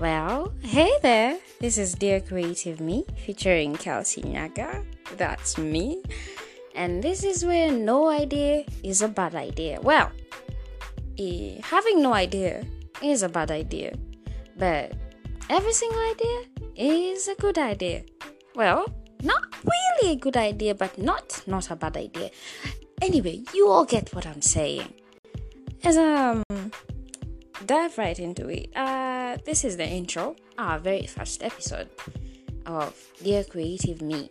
Well, hey there. This is Dear Creative Me featuring Kelsy Nyaga. That's me. And this is where no idea is a bad idea. Well, eh, having no idea is a bad idea, but every single idea is a good idea. Well, not really a good idea, but not not a bad idea. Anyway, you all get what I'm saying. As um dive right into it. Uh, this is the intro, our very first episode of Dear Creative Me.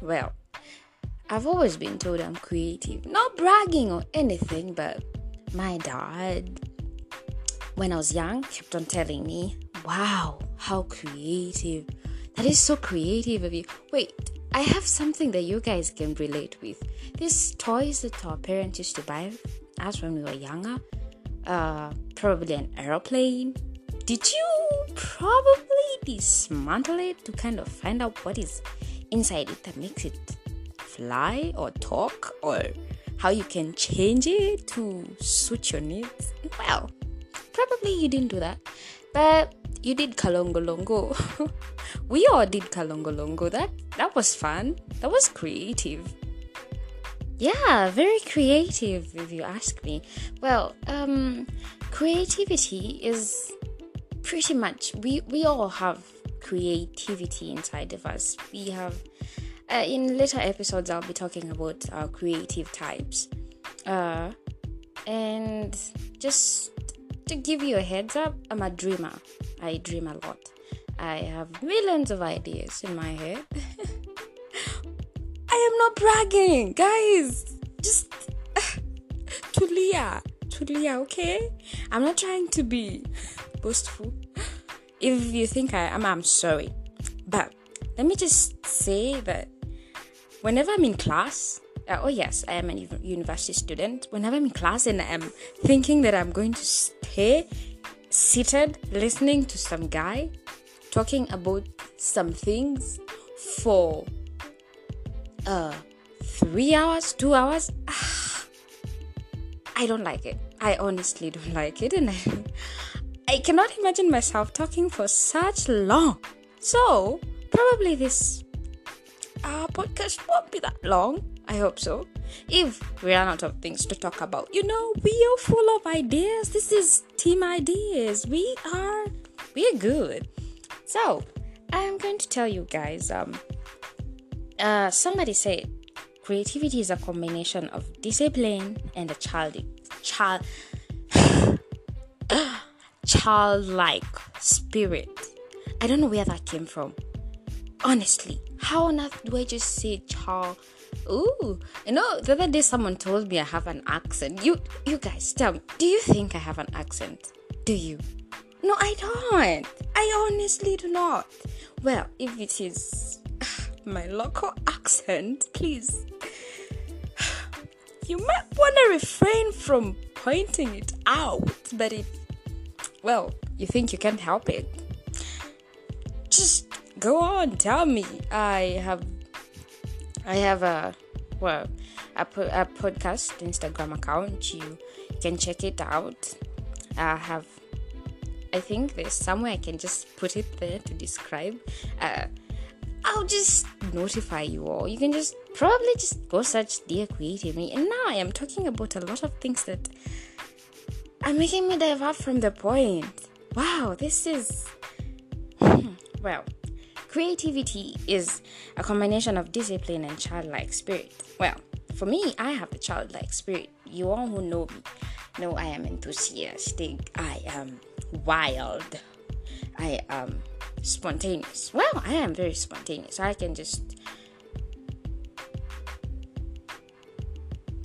Well, I've always been told I'm creative, not bragging or anything, but my dad, when I was young, kept on telling me, Wow, how creative! That is so creative of you. Wait, I have something that you guys can relate with. These toys that our parents used to buy us when we were younger uh, probably an aeroplane. Did you probably dismantle it to kind of find out what is inside it that makes it fly or talk or how you can change it to suit your needs? Well, probably you didn't do that, but you did kalongolongo. we all did kalongolongo. That that was fun. That was creative yeah very creative if you ask me. Well um creativity is pretty much we we all have creativity inside of us. We have uh, in later episodes i'll be talking about our creative types. Uh and just to give you a heads up i'm a dreamer. I dream a lot. I have millions of ideas in my head am not bragging, guys. Just to Leah, okay? I'm not trying to be boastful. If you think I am, I'm sorry. But let me just say that whenever I'm in class, uh, oh yes, I am a university student. Whenever I'm in class and I'm thinking that I'm going to stay seated listening to some guy talking about some things for uh three hours, two hours. Ah, I don't like it. I honestly don't like it, and I, I cannot imagine myself talking for such long. So probably this uh, podcast won't be that long. I hope so. If we run out of things to talk about, you know, we are full of ideas. This is team ideas. We are, we are good. So I'm going to tell you guys. Um, uh, somebody said creativity is a combination of discipline and a child child childlike spirit. I don't know where that came from. Honestly, how on earth do I just say child? Ooh, you know, the other day someone told me I have an accent. You, you guys, tell me, do you think I have an accent? Do you? No, I don't. I honestly do not. Well, if it is my local accent, please. You might want to refrain from pointing it out, but if, well, you think you can't help it, just go on, tell me. I have, I have a, well, a, a podcast Instagram account. You can check it out. I have, I think there's somewhere I can just put it there to describe. Uh, I'll just notify you all. You can just probably just go search Dear Creative Me. And now I am talking about a lot of things that are making me divert from the point. Wow, this is. Hmm, well, creativity is a combination of discipline and childlike spirit. Well, for me, I have the childlike spirit. You all who know me know I am enthusiastic, I am wild, I am spontaneous. Well, I am very spontaneous. I can just.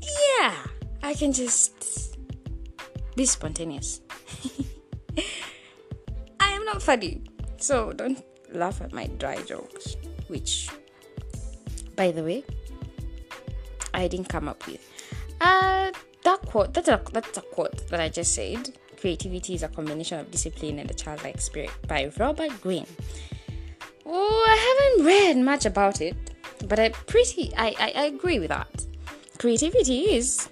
Yeah, I can just be spontaneous. I am not funny, so don't laugh at my dry jokes, which, by the way, I didn't come up with. Uh, that quote, that's a, that's a quote that I just said. Creativity is a combination of discipline and a childlike spirit by Robert Greene. Oh, I haven't read much about it, but I pretty I, I, I agree with that. Creativity is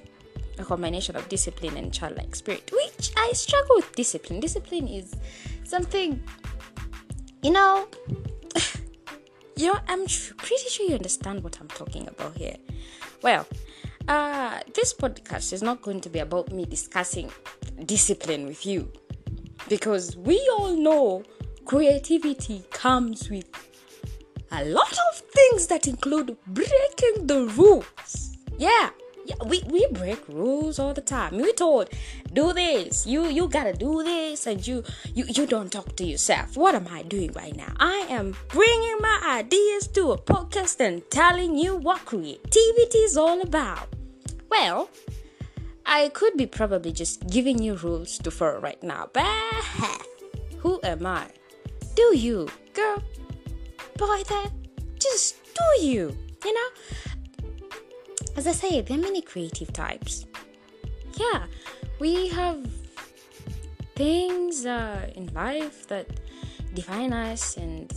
a combination of discipline and childlike spirit, which I struggle with discipline. Discipline is something you know, you know, I'm pretty sure you understand what I'm talking about here. Well, uh, this podcast is not going to be about me discussing discipline with you because we all know creativity comes with a lot of things that include breaking the rules. Yeah, yeah, we, we break rules all the time. We told, do this. You you gotta do this, and you you you don't talk to yourself. What am I doing right now? I am bringing my ideas to a podcast and telling you what creativity is all about. Well, I could be probably just giving you rules to follow right now, but who am I? Do you, girl, boy, that just do you, you know? as I say, there are many creative types. Yeah, we have things uh, in life that define us, and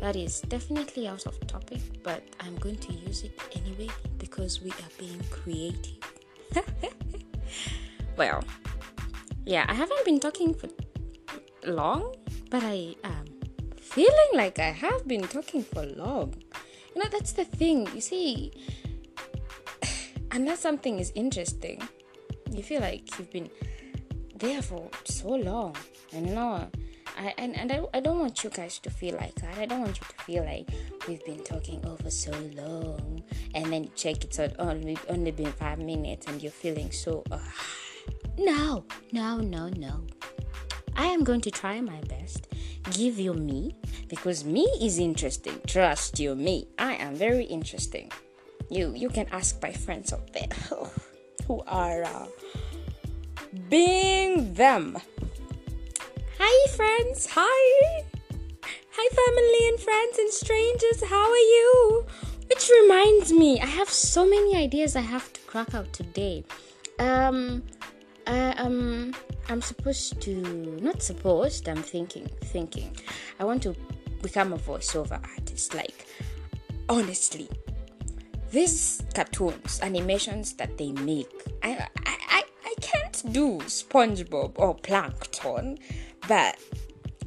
that is definitely out of topic, but I'm going to use it anyway because we are being creative. well, yeah, I haven't been talking for long, but I am feeling like I have been talking for long. You know, that's the thing. You see, unless something is interesting, you feel like you've been there for so long. And you know, I and, and I, I don't want you guys to feel like that. I don't want you to feel like we've been talking over so long, and then you check it's only only been five minutes, and you're feeling so. Uh, no, no, no, no. I am going to try my best. Give you me because me is interesting. Trust you, me. I am very interesting you you can ask my friends out there who are uh, being them hi friends. Hi. Hi family and friends and strangers. How are you? Which reminds me i have so many ideas i have to crack out today. Um I, um i'm supposed to not supposed i'm thinking thinking. I want to become a voiceover artist like honestly. These cartoons, animations that they make, I, I, Do SpongeBob or Plankton, but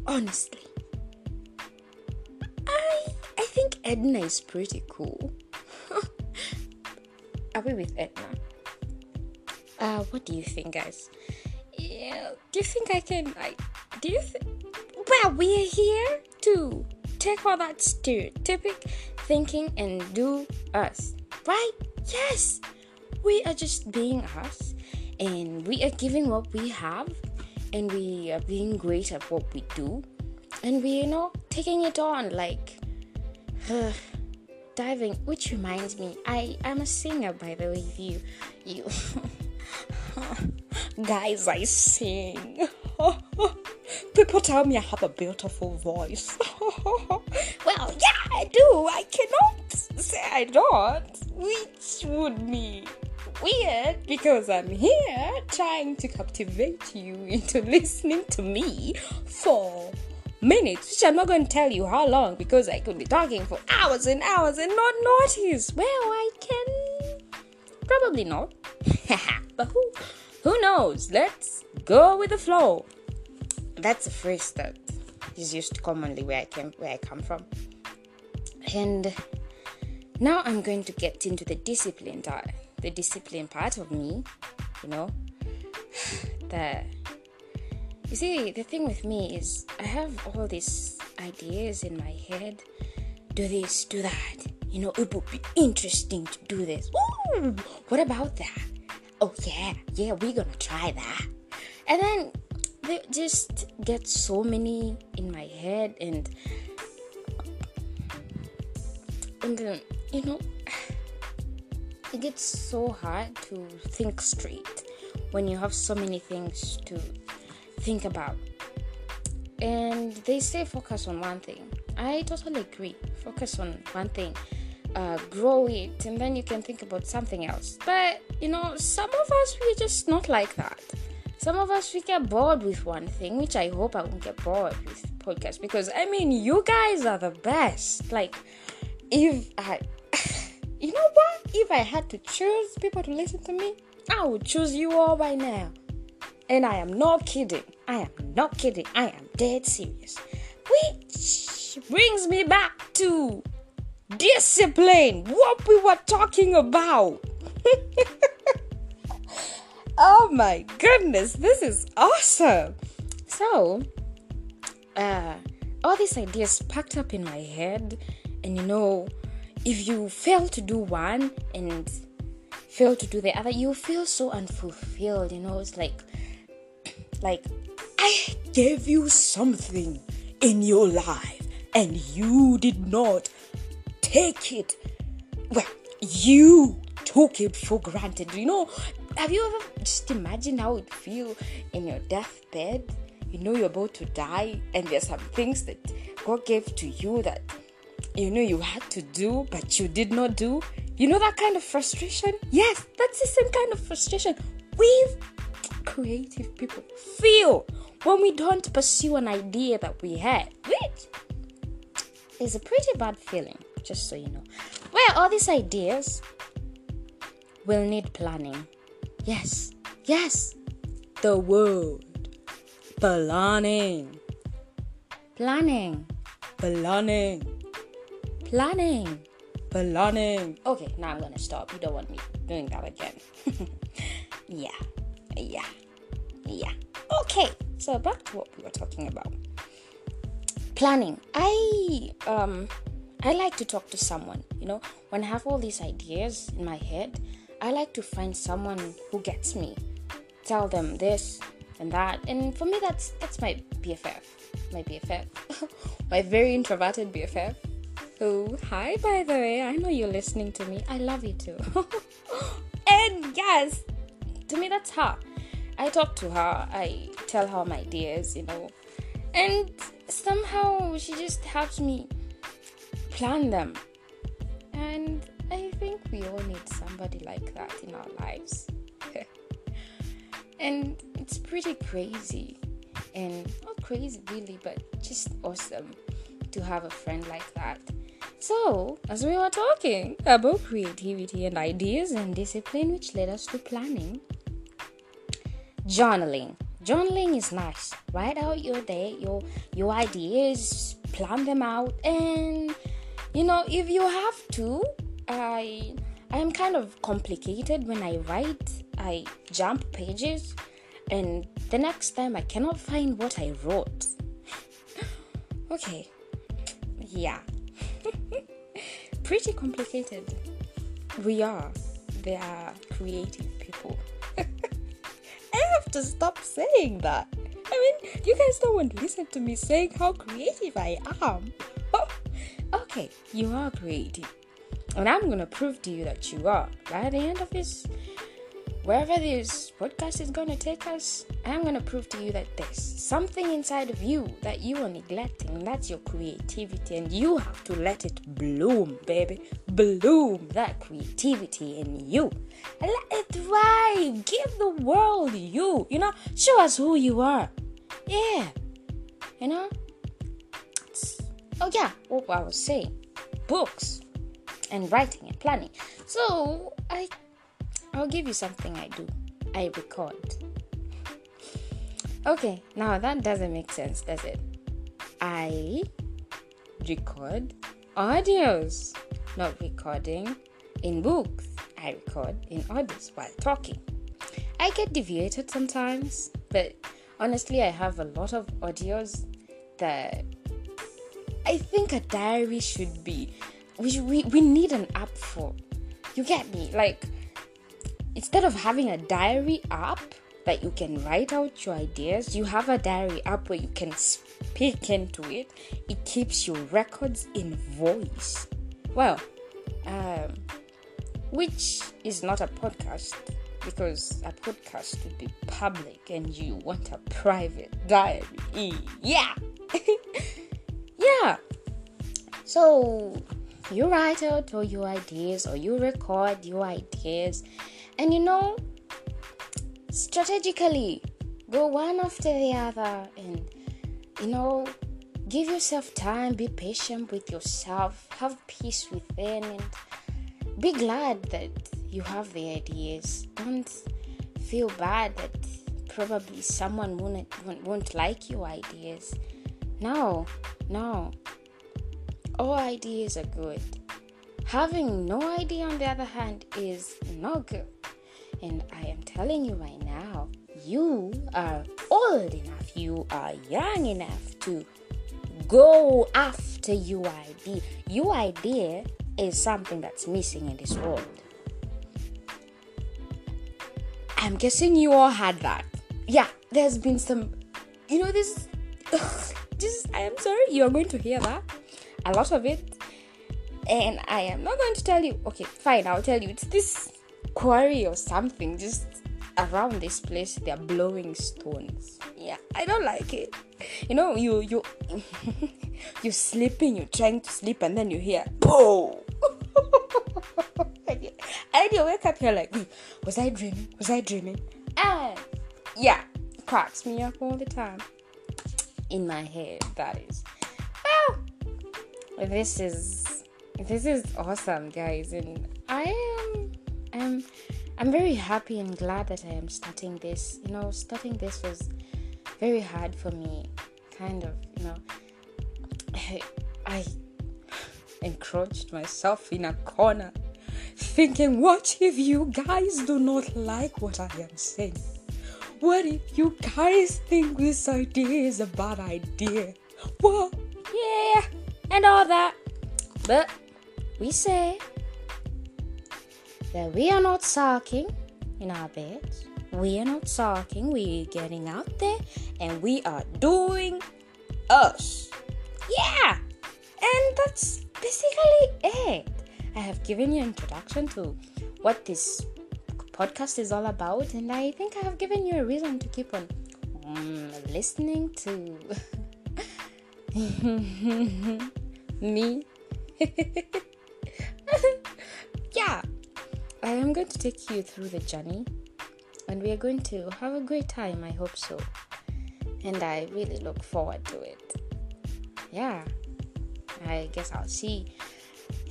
honestly, I, I think Edna is pretty cool. Are we with Edna? Uh, what do you think, guys? Yeah, do you think I can? I do you think? Well, we're here to take all that stereotypic thinking and do us, right? Yes, we are just being us and we are giving what we have and we are being great at what we do and we, you know, taking it on like uh, diving. Which reminds me, I am a singer by the way. You, you guys, I sing. People tell me I have a beautiful voice. well, yeah, I do. I cannot say I don't, which would be weird because I'm here trying to captivate you into listening to me for minutes, which I'm not going to tell you how long because I could be talking for hours and hours and not notice. Well, I can probably not, but who who knows? Let's go with the flow that's a phrase that is used commonly where I came where I come from. And now I'm going to get into the discipline part, the discipline part of me, you know. The you see the thing with me is I have all these ideas in my head. Do this, do that. You know, it would be interesting to do this. Ooh, what about that? Oh yeah, yeah, we're gonna try that. And then they just get so many in my head and and then you know it gets so hard to think straight when you have so many things to think about. And they say focus on one thing. I totally agree. Focus on one thing. Uh, grow it and then you can think about something else. But you know some of us we're just not like that. Some of us we get bored with one thing, which I hope I won't get bored with podcast. Because I mean you guys are the best. Like if I you know what? If I had to choose people to listen to me, I would choose you all by now. And I am not kidding. I am not kidding. I am dead serious. Which brings me back to discipline, what we were talking about. oh my goodness, this is awesome. So, uh, all these ideas packed up in my head, and you know, if you fail to do one and fail to do the other, you feel so unfulfilled. You know, it's like, like I gave you something in your life, and you did not take it. Well, you took it for granted. You know, have you ever just imagined how it feel in your deathbed? You know you're about to die, and there's some things that God gave to you that you know you had to do, but you did not do. You know that kind of frustration? Yes, that's the same kind of frustration with creative people feel when we don't pursue an idea that we had, which is a pretty bad feeling, just so you know. Well, all these ideas will need planning. Yes, yes, the word planning. Planning. Planning. Planning. Planning. Okay, now I'm gonna stop. You don't want me doing that again. yeah, yeah, yeah. Okay, so back to what we were talking about. Planning. I um I like to talk to someone, you know, when I have all these ideas in my head, I like to find someone who gets me. Tell them this and that. And for me that's that's my BFF. My BFF. my very introverted BFF. Oh, hi by the way. I know you're listening to me. I love you too. and yes, to me that's her. I talk to her, I tell her my ideas, you know. And somehow she just helps me plan them. And I think we all need somebody like that in our lives. and it's pretty crazy. And not crazy really, but just awesome to have a friend like that. So, as we were talking about creativity and ideas and discipline, which led us to planning, journaling. Journaling is nice. Write out your day, your your ideas, plan them out, and you know if you have to, I I am kind of complicated when I write. I jump pages, and the next time I cannot find what I wrote. okay, yeah, pretty complicated. We are. They are creative people. I have to stop saying that. I mean, you guys don't want to listen to me saying how creative I am. okay, you are creative. And I'm to prove to you that you are. By the end of this wherever this podcast is going to take us, I'm going to prove to you that there's something inside of you that you are neglecting. That's your creativity, and you have to let it bloom, baby. Bloom that creativity in you. Let it thrive. Give the world you. You know, show us who you are. Yeah. You know? oh, yeah, what I was saying books and writing and planning. So, I I'll give you something I do. I record. Okay, now that doesn't make sense, does it? I record audios, not recording in books. I record in audios while talking. I get deviated sometimes, but honestly, I have a lot of audios that I think a diary should be. We, we, we need an app for. You get me? Like, instead of having a diary app that you can write out your ideas, you have a diary app where you can speak into it. It keeps your records in voice. Well, um, which is not a podcast because a podcast would be public and you want a private diary. Yeah. yeah. So you write out all your ideas or you record your ideas and you know, strategically go one after the other and, you know, give yourself time, be patient with yourself, have peace within, and be glad that you have the ideas. Don't feel bad that probably someone won't, won't, won't like your ideas. No, no. All ideas are good. Having no idea, on the other hand, is not good. And I am telling you right now, you are old enough, you are young enough to go after your idea. Your idea is something that's missing in this world. I'm guessing you all had that. Yeah, there's been some, you know, this, this. I am sorry, you are going to hear that, a lot of it, and I am not going to tell you. Okay, fine, I'll tell you. It's this quarry or something just around this place. They're blowing stones. Yeah, I don't like it. You know, you you you're sleeping, you're trying to sleep, and then you hear, "Boom!" and you wake up, you're like, hmm, was I dreaming? Was I dreaming? And yeah, cracks me up all the time. In my head, that is. Well, this is this is awesome, guys, and I I'm I'm very happy and glad that I am starting this. You know, starting this was very hard for me. Kind of, you know, I, I encroached myself in a corner thinking, what if you guys do not like what I am saying? What if you guys think this idea is a bad idea? Well, yeah, and all that. But we say that we are not sulking in our beds. We are not sulking. We are getting out there and we are doing us. Yeah, and that's basically it. I have given you an introduction to what this podcast is all about, and I think I have given you a reason to keep on mm, listening to me. I am going to take you through the journey, and we are going to have a great time. I hope so, and I really look forward to it. Yeah, I guess I'll see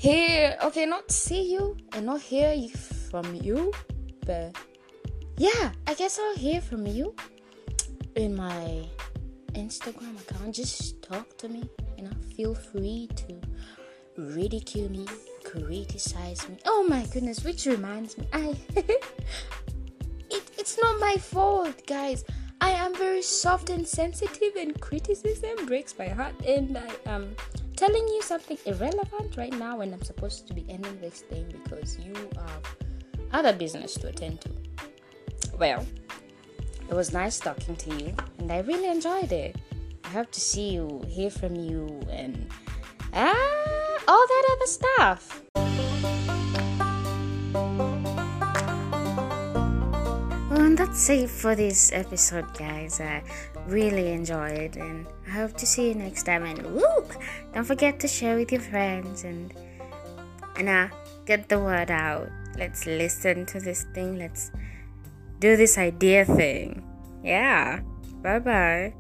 hear okay not see you and not hear you from you but yeah i guess i'll hear from you in my instagram account just talk to me you know feel free to ridicule me criticize me oh my goodness which reminds me i it, it's not my fault guys i am very soft and sensitive and criticism breaks my heart and i am telling you something irrelevant right now when I'm supposed to be ending this thing because you have other business to attend to. Well, it was nice talking to you, and I really enjoyed it. I hope to see you, hear from you, and ah, all that other stuff. Well, and that's it for this episode, guys. I really enjoyed, and I hope to see you next time. And woo! Don't forget to share with your friends and and uh, get the word out. Let's listen to this thing. Let's do this idea thing. Yeah. Bye bye.